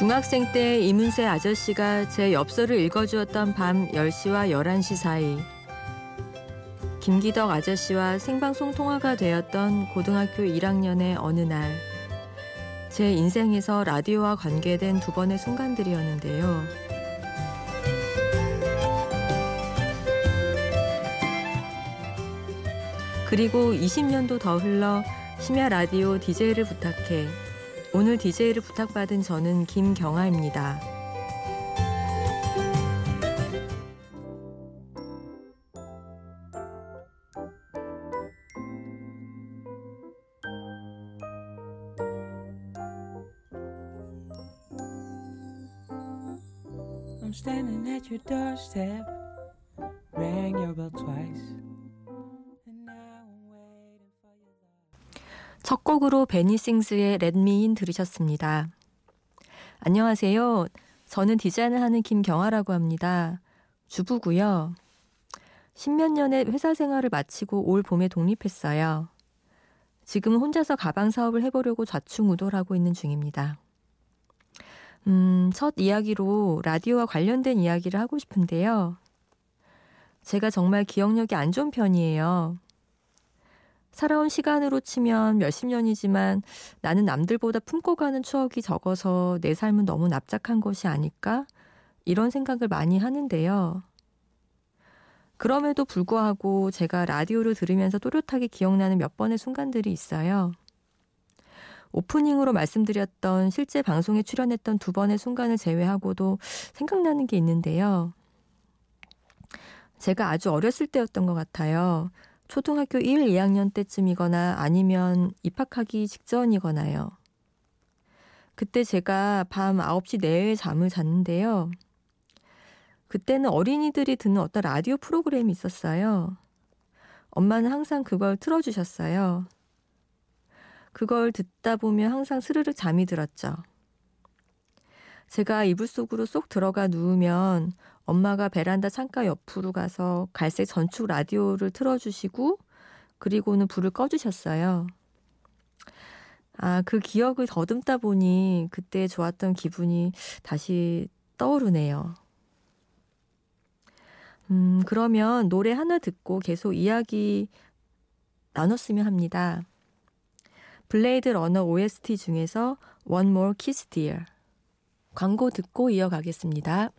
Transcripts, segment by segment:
중학생 때 이문세 아저씨가 제 엽서를 읽어주었던 밤 10시와 11시 사이 김기덕 아저씨와 생방송 통화가 되었던 고등학교 1학년의 어느 날 제 인생에서 라디오와 관계된 두 번의 순간들이었는데요. 그리고 20년도 더 흘러 심야 라디오 DJ를 부탁해 오늘 DJ를 부탁받은 저는 김경아입니다. 첫 곡으로 베니싱스의 렛미인 들으셨습니다. 안녕하세요. 저는 디자인을 하는 김경아라고 합니다. 주부고요. 십몇 년의 회사 생활을 마치고 올 봄에 독립했어요. 지금 혼자서 가방 사업을 해보려고 좌충우돌하고 있는 중입니다. 음, 첫 이야기로 라디오와 관련된 이야기를 하고 싶은데요. 제가 정말 기억력이 안 좋은 편이에요. 살아온 시간으로 치면 몇십 년이지만 나는 남들보다 품고 가는 추억이 적어서 내 삶은 너무 납작한 것이 아닐까? 이런 생각을 많이 하는데요. 그럼에도 불구하고 제가 라디오를 들으면서 또렷하게 기억나는 몇 번의 순간들이 있어요. 오프닝으로 말씀드렸던 실제 방송에 출연했던 두 번의 순간을 제외하고도 생각나는 게 있는데요. 제가 아주 어렸을 때였던 것 같아요. 초등학교 1, 2학년 때쯤이거나 아니면 입학하기 직전이거나요. 그때 제가 밤 9시 내외에 잠을 잤는데요. 그때는 어린이들이 듣는 어떤 라디오 프로그램이 있었어요. 엄마는 항상 그걸 틀어주셨어요. 그걸 듣다 보면 항상 스르륵 잠이 들었죠. 제가 이불 속으로 쏙 들어가 누우면 엄마가 베란다 창가 옆으로 가서 갈색 전축 라디오를 틀어주시고 그리고는 불을 꺼주셨어요. 아, 그 기억을 더듬다 보니 그때 좋았던 기분이 다시 떠오르네요. 음, 그러면 노래 하나 듣고 계속 이야기 나눴으면 합니다. 블레이드 러너 OST 중에서 One More Kiss Dear. 광고 듣고 이어가겠습니다.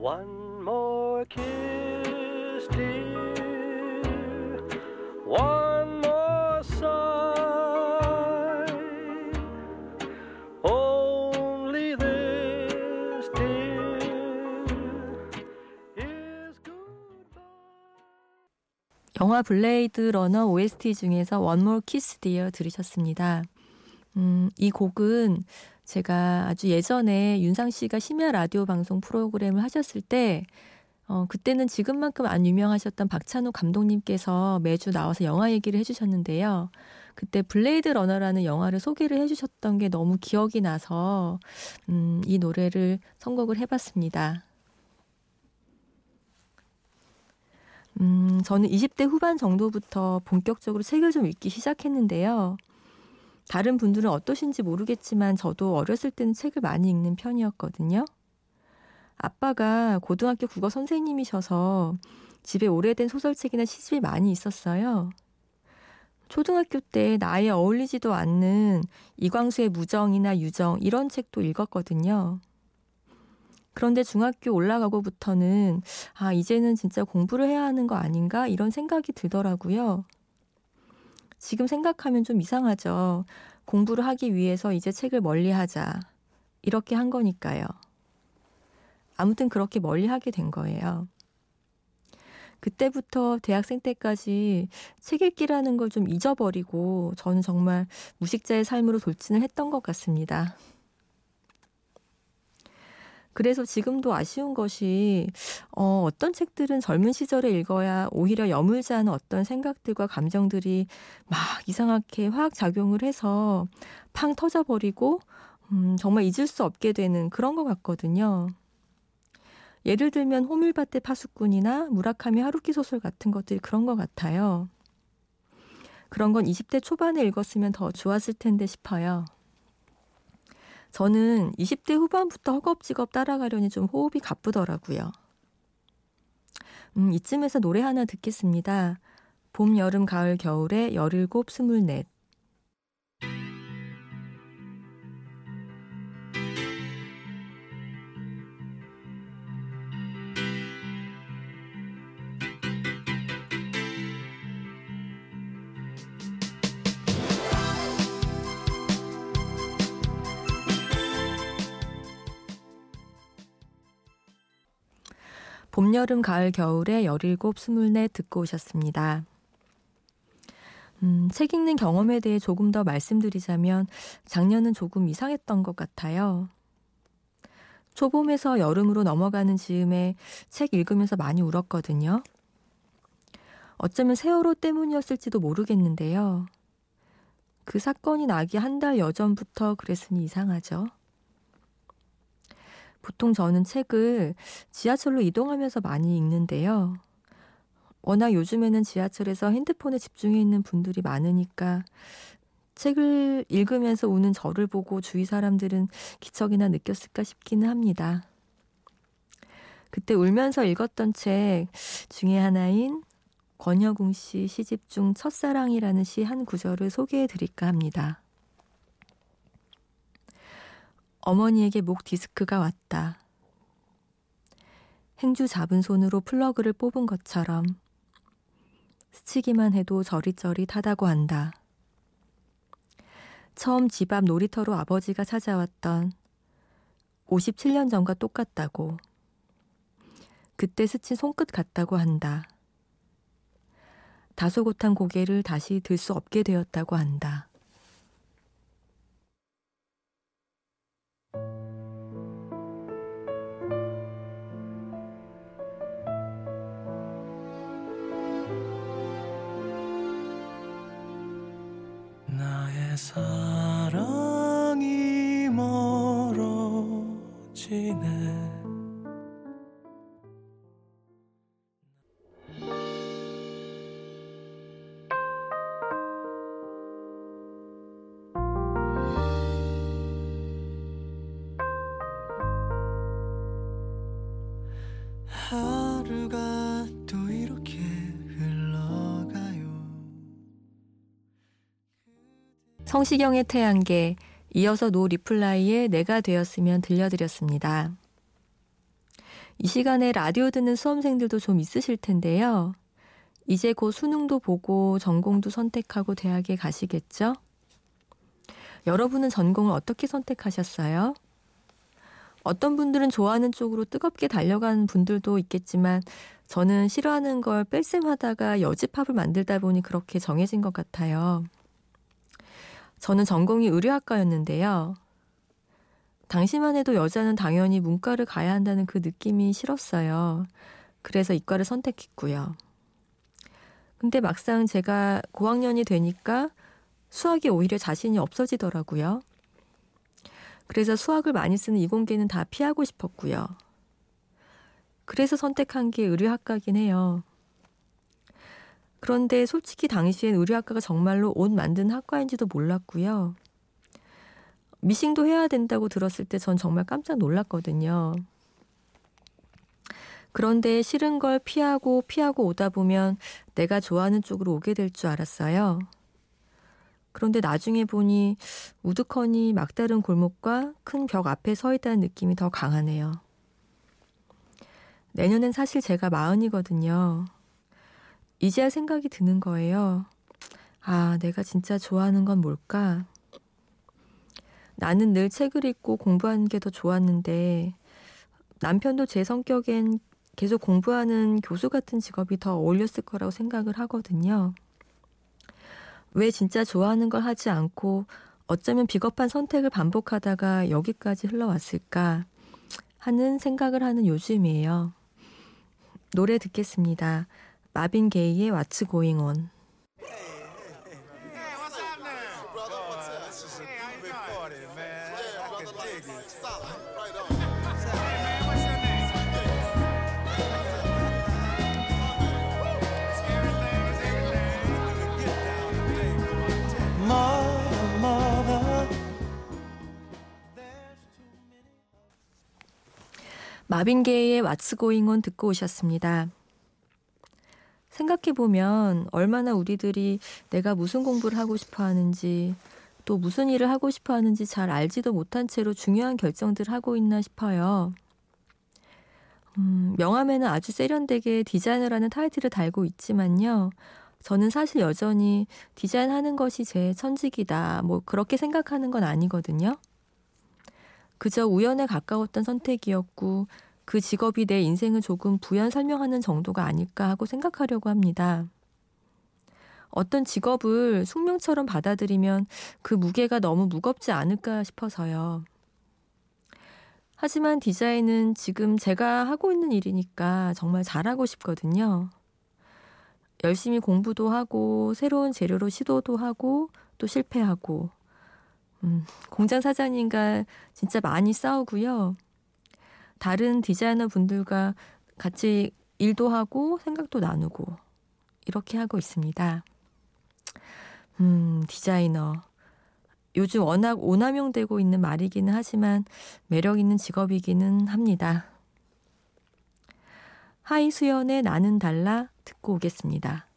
One more kiss, dear. One more sigh. Only this, dear, is goodbye. 영화 블레이드 러너 OST 중에서 One More Kiss, Dear 들으셨습니다. 음, 이 곡은 제가 아주 예전에 윤상 씨가 심야 라디오 방송 프로그램을 하셨을 때 어, 그때는 지금만큼 안 유명하셨던 박찬욱 감독님께서 매주 나와서 영화 얘기를 해주셨는데요. 그때 블레이드 러너라는 영화를 소개를 해주셨던 게 너무 기억이 나서 음, 이 노래를 선곡을 해봤습니다. 음, 저는 20대 후반 정도부터 본격적으로 책을 좀 읽기 시작했는데요. 다른 분들은 어떠신지 모르겠지만 저도 어렸을 때는 책을 많이 읽는 편이었거든요. 아빠가 고등학교 국어 선생님이셔서 집에 오래된 소설책이나 시집이 많이 있었어요. 초등학교 때 나에 어울리지도 않는 이광수의 무정이나 유정 이런 책도 읽었거든요. 그런데 중학교 올라가고부터는 아, 이제는 진짜 공부를 해야 하는 거 아닌가 이런 생각이 들더라고요. 지금 생각하면 좀 이상하죠. 공부를 하기 위해서 이제 책을 멀리 하자. 이렇게 한 거니까요. 아무튼 그렇게 멀리 하게 된 거예요. 그때부터 대학생 때까지 책 읽기라는 걸 좀 잊어버리고 저는 정말 무식자의 삶으로 돌진을 했던 것 같습니다. 그래서 지금도 아쉬운 것이 어, 어떤 책들은 젊은 시절에 읽어야 오히려 여물지 않은 어떤 생각들과 감정들이 막 이상하게 화학 작용을 해서 팡 터져버리고 음, 정말 잊을 수 없게 되는 그런 것 같거든요. 예를 들면 호밀밭의 파수꾼이나 무라카미 하루키 소설 같은 것들이 그런 것 같아요. 그런 건 20대 초반에 읽었으면 더 좋았을 텐데 싶어요. 저는 20대 후반부터 허겁지겁 따라가려니 좀 호흡이 가쁘더라고요. 음, 이쯤에서 노래 하나 듣겠습니다. 봄, 여름, 가을, 겨울에 17, 24. 봄, 여름, 가을, 겨울에 17, 24 듣고 오셨습니다. 음, 책 읽는 경험에 대해 조금 더 말씀드리자면 작년은 조금 이상했던 것 같아요. 초봄에서 여름으로 넘어가는 즈음에 책 읽으면서 많이 울었거든요. 어쩌면 세월호 때문이었을지도 모르겠는데요. 그 사건이 나기 한 달 여전부터 그랬으니 이상하죠. 보통 저는 책을 지하철로 이동하면서 많이 읽는데요. 워낙 요즘에는 지하철에서 핸드폰에 집중해 있는 분들이 많으니까 책을 읽으면서 우는 저를 보고 주위 사람들은 기척이나 느꼈을까 싶기는 합니다. 그때 울면서 읽었던 책 중에 하나인 권여궁 씨 시집 중 첫사랑이라는 시 한 구절을 소개해 드릴까 합니다. 어머니에게 목 디스크가 왔다. 행주 잡은 손으로 플러그를 뽑은 것처럼 스치기만 해도 저릿저릿하다고 한다. 처음 집 앞 놀이터로 아버지가 찾아왔던 57년 전과 똑같다고. 그때 스친 손끝 같다고 한다. 다소곳한 고개를 다시 들 수 없게 되었다고 한다. 성시경의 태양계, 이어서 노 리플라이의 내가 되었으면 들려드렸습니다. 이 시간에 라디오 듣는 수험생들도 좀 있으실 텐데요. 이제 곧 수능도 보고 전공도 선택하고 대학에 가시겠죠? 여러분은 전공을 어떻게 선택하셨어요? 어떤 분들은 좋아하는 쪽으로 뜨겁게 달려가는 분들도 있겠지만 저는 싫어하는 걸 뺄셈 하다가 여집합을 만들다 보니 그렇게 정해진 것 같아요. 저는 전공이 의료학과였는데요. 당시만 해도 여자는 당연히 문과를 가야 한다는 그 느낌이 싫었어요. 그래서 이과를 선택했고요. 근데 막상 제가 고학년이 되니까 수학이 오히려 자신이 없어지더라고요. 그래서 수학을 많이 쓰는 이공계는 다 피하고 싶었고요. 그래서 선택한 게 의료학과긴 해요. 그런데 솔직히 당시엔 의류학과가 정말로 옷 만드는 학과인지도 몰랐고요. 미싱도 해야 된다고 들었을 때 전 정말 깜짝 놀랐거든요. 그런데 싫은 걸 피하고 피하고 오다 보면 내가 좋아하는 쪽으로 오게 될 줄 알았어요. 그런데 나중에 보니 우두커니 막다른 골목과 큰 벽 앞에 서 있다는 느낌이 더 강하네요. 내년엔 사실 제가 마흔이거든요. 이제야 생각이 드는 거예요. 아, 내가 진짜 좋아하는 건 뭘까? 나는 늘 책을 읽고 공부하는 게 더 좋았는데 남편도 제 성격엔 계속 공부하는 교수 같은 직업이 더 어울렸을 거라고 생각을 하거든요. 왜 진짜 좋아하는 걸 하지 않고 어쩌면 비겁한 선택을 반복하다가 여기까지 흘러왔을까 하는 생각을 하는 요즘이에요. 노래 듣겠습니다. 마빈 게이의 왓츠 고잉 온. 마빈 게이의 왓츠 고잉 온 듣고 오셨습니다. 생각해보면 얼마나 우리들이 내가 무슨 공부를 하고 싶어 하는지 또 무슨 일을 하고 싶어 하는지 잘 알지도 못한 채로 중요한 결정들을 하고 있나 싶어요. 음, 명함에는 아주 세련되게 디자이너라는 타이틀을 달고 있지만요. 저는 사실 여전히 디자인하는 것이 제 천직이다. 뭐 그렇게 생각하는 건 아니거든요. 그저 우연에 가까웠던 선택이었고 그 직업이 내 인생을 조금 부연 설명하는 정도가 아닐까 하고 생각하려고 합니다. 어떤 직업을 숙명처럼 받아들이면 그 무게가 너무 무겁지 않을까 싶어서요. 하지만 디자인은 지금 제가 하고 있는 일이니까 정말 잘하고 싶거든요. 열심히 공부도 하고, 새로운 재료로 시도도 하고, 또 실패하고, 음, 공장 사장님과 진짜 많이 싸우고요. 다른 디자이너 분들과 같이 일도 하고, 생각도 나누고, 이렇게 하고 있습니다. 음, 디자이너. 요즘 워낙 오남용되고 있는 말이기는 하지만 매력 있는 직업이기는 합니다. 하이수연의 나는 달라 듣고 오겠습니다.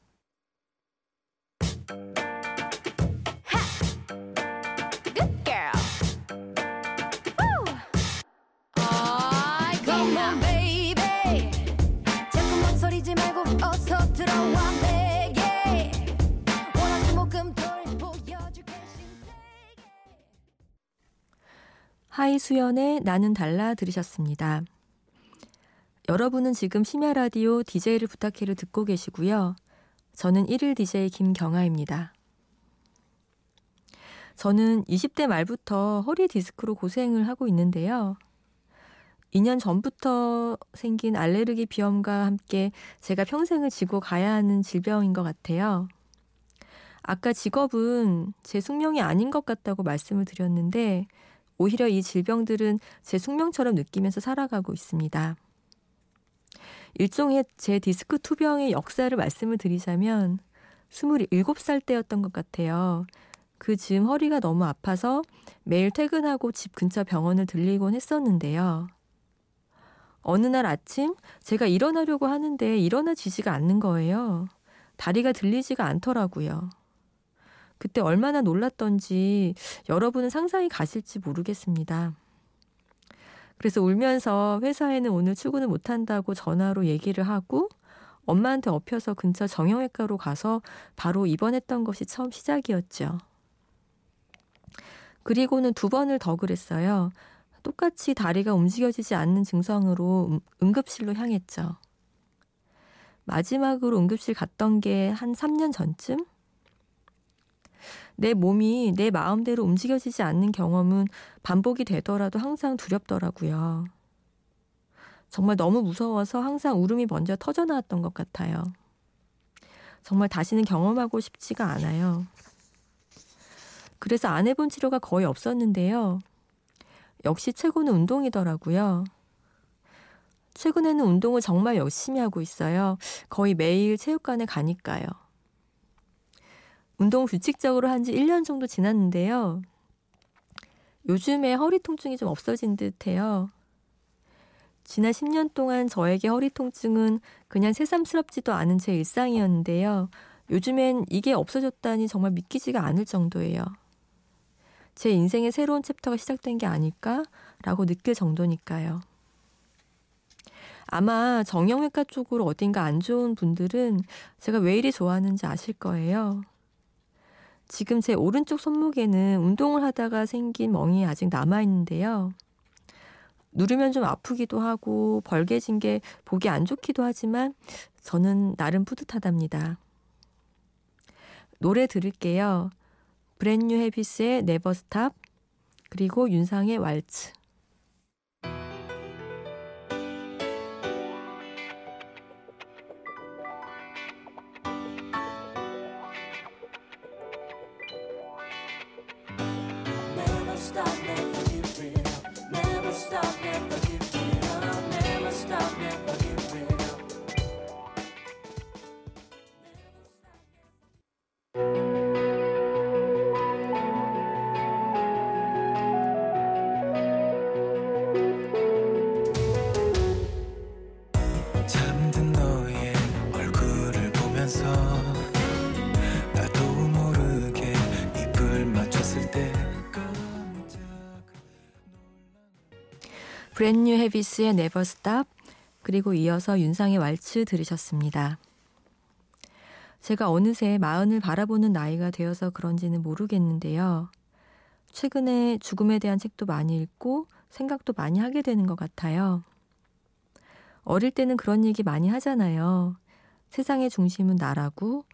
하이수연의 나는 달라 들으셨습니다. 여러분은 지금 심야 라디오 DJ를 부탁해를 듣고 계시고요. 저는 1일 DJ 김경아입니다. 저는 20대 말부터 허리 디스크로 고생을 하고 있는데요. 2년 전부터 생긴 알레르기 비염과 함께 제가 평생을 지고 가야 하는 질병인 것 같아요. 아까 직업은 제 숙명이 아닌 것 같다고 말씀을 드렸는데 오히려 이 질병들은 제 숙명처럼 느끼면서 살아가고 있습니다. 일종의 제 디스크 투병의 역사를 말씀을 드리자면 27살 때였던 것 같아요. 그 즈음 허리가 너무 아파서 매일 퇴근하고 집 근처 병원을 들리곤 했었는데요. 어느 날 아침 제가 일어나려고 하는데 일어나지지가 않는 거예요. 다리가 들리지가 않더라고요. 그때 얼마나 놀랐던지 여러분은 상상이 가실지 모르겠습니다. 그래서 울면서 회사에는 오늘 출근을 못한다고 전화로 얘기를 하고 엄마한테 업혀서 근처 정형외과로 가서 바로 입원했던 것이 처음 시작이었죠. 그리고는 두 번을 더 그랬어요. 똑같이 다리가 움직여지지 않는 증상으로 음, 응급실로 향했죠. 마지막으로 응급실 갔던 게 한 3년 전쯤? 내 몸이 내 마음대로 움직여지지 않는 경험은 반복이 되더라도 항상 두렵더라고요. 정말 너무 무서워서 항상 울음이 먼저 터져 나왔던 것 같아요. 정말 다시는 경험하고 싶지가 않아요. 그래서 안 해본 치료가 거의 없었는데요. 역시 최고는 운동이더라고요. 최근에는 운동을 정말 열심히 하고 있어요. 거의 매일 체육관에 가니까요. 운동 규칙적으로 한 지 1년 정도 지났는데요. 요즘에 허리 통증이 좀 없어진 듯 해요. 지난 10년 동안 저에게 허리 통증은 그냥 새삼스럽지도 않은 제 일상이었는데요. 요즘엔 이게 없어졌다니 정말 믿기지가 않을 정도예요. 제 인생의 새로운 챕터가 시작된 게 아닐까라고 느낄 정도니까요. 아마 정형외과 쪽으로 어딘가 안 좋은 분들은 제가 왜 이리 좋아하는지 아실 거예요. 지금 제 오른쪽 손목에는 운동을 하다가 생긴 멍이 아직 남아있는데요. 누르면 좀 아프기도 하고 벌게진 게 보기 안 좋기도 하지만 저는 나름 뿌듯하답니다. 노래 들을게요. Brand New Heavies의 Never Stop 그리고 윤상의 왈츠 브랜뉴 헤비스의 Never Stop 그리고 이어서 윤상의 왈츠 들으셨습니다. 제가 어느새 마흔을 바라보는 나이가 되어서 그런지는 모르겠는데요. 최근에 죽음에 대한 책도 많이 읽고 생각도 많이 하게 되는 것 같아요. 어릴 때는 그런 얘기 많이 하잖아요. 세상의 중심은 나라고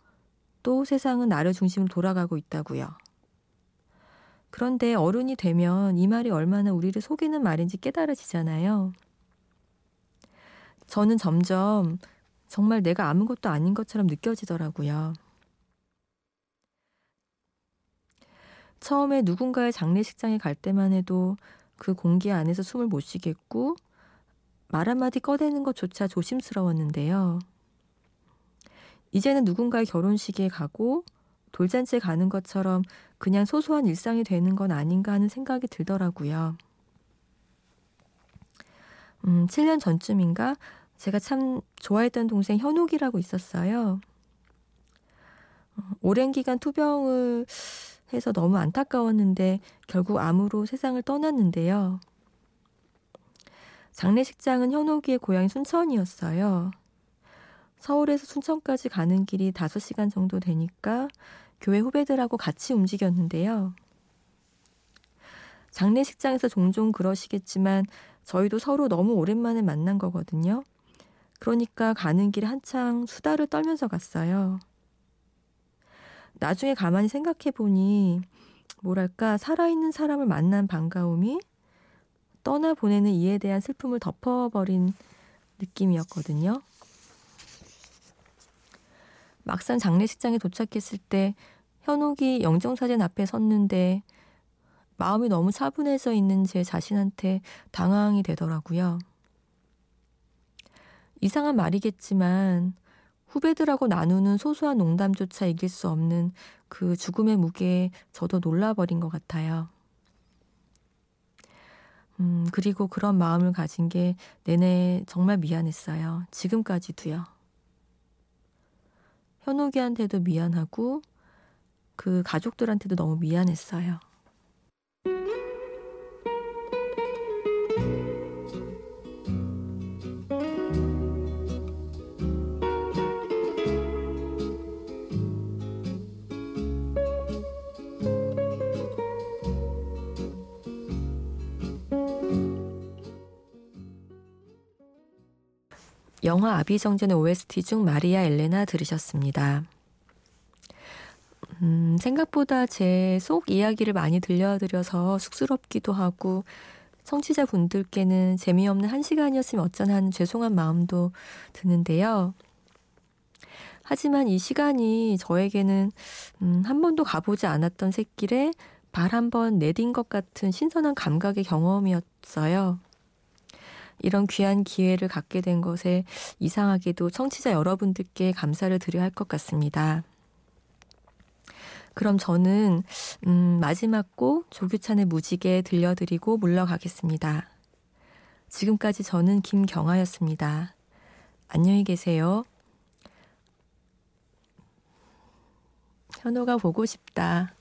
또 세상은 나를 중심으로 돌아가고 있다고요. 그런데 어른이 되면 이 말이 얼마나 우리를 속이는 말인지 깨달아지잖아요. 저는 점점 정말 내가 아무것도 아닌 것처럼 느껴지더라고요. 처음에 누군가의 장례식장에 갈 때만 해도 그 공기 안에서 숨을 못 쉬겠고 말 한마디 꺼대는 것조차 조심스러웠는데요. 이제는 누군가의 결혼식에 가고 돌잔치에 가는 것처럼 그냥 소소한 일상이 되는 건 아닌가 하는 생각이 들더라고요. 음, 7년 전쯤인가 제가 참 좋아했던 동생 현옥이라고 있었어요. 어, 오랜 기간 투병을 해서 너무 안타까웠는데 결국 암으로 세상을 떠났는데요. 장례식장은 현옥이의 고향 순천이었어요. 서울에서 순천까지 가는 길이 5시간 정도 되니까 교회 후배들하고 같이 움직였는데요. 장례식장에서 종종 그러시겠지만 저희도 서로 너무 오랜만에 만난 거거든요. 그러니까 가는 길에 한창 수다를 떨면서 갔어요. 나중에 가만히 생각해 보니 뭐랄까 살아있는 사람을 만난 반가움이 떠나 보내는 이에 대한 슬픔을 덮어버린 느낌이었거든요. 막상 장례식장에 도착했을 때 현옥이 영정사진 앞에 섰는데 마음이 너무 차분해져 있는 제 자신한테 당황이 되더라고요. 이상한 말이겠지만 후배들하고 나누는 소소한 농담조차 이길 수 없는 그 죽음의 무게에 저도 놀라버린 것 같아요. 음, 그리고 그런 마음을 가진 게 내내 정말 미안했어요. 지금까지도요. 현옥이한테도 미안하고 그 가족들한테도 너무 미안했어요. 영화 아비정전의 OST 중 마리아 엘레나 들으셨습니다. 음, 생각보다 제 속 이야기를 많이 들려드려서 쑥스럽기도 하고 청취자분들께는 재미없는 한 시간이었으면 어쩌나 하는 죄송한 마음도 드는데요. 하지만 이 시간이 저에게는 음, 한 번도 가보지 않았던 샛길에 발 한 번 내딘 것 같은 신선한 감각의 경험이었어요. 이런 귀한 기회를 갖게 된 것에 이상하게도 청취자 여러분들께 감사를 드려야 할 것 같습니다. 그럼 저는 음, 마지막 곡 조규찬의 무지개 들려드리고 물러가겠습니다. 지금까지 저는 김경아였습니다. 안녕히 계세요. 현호가 보고 싶다.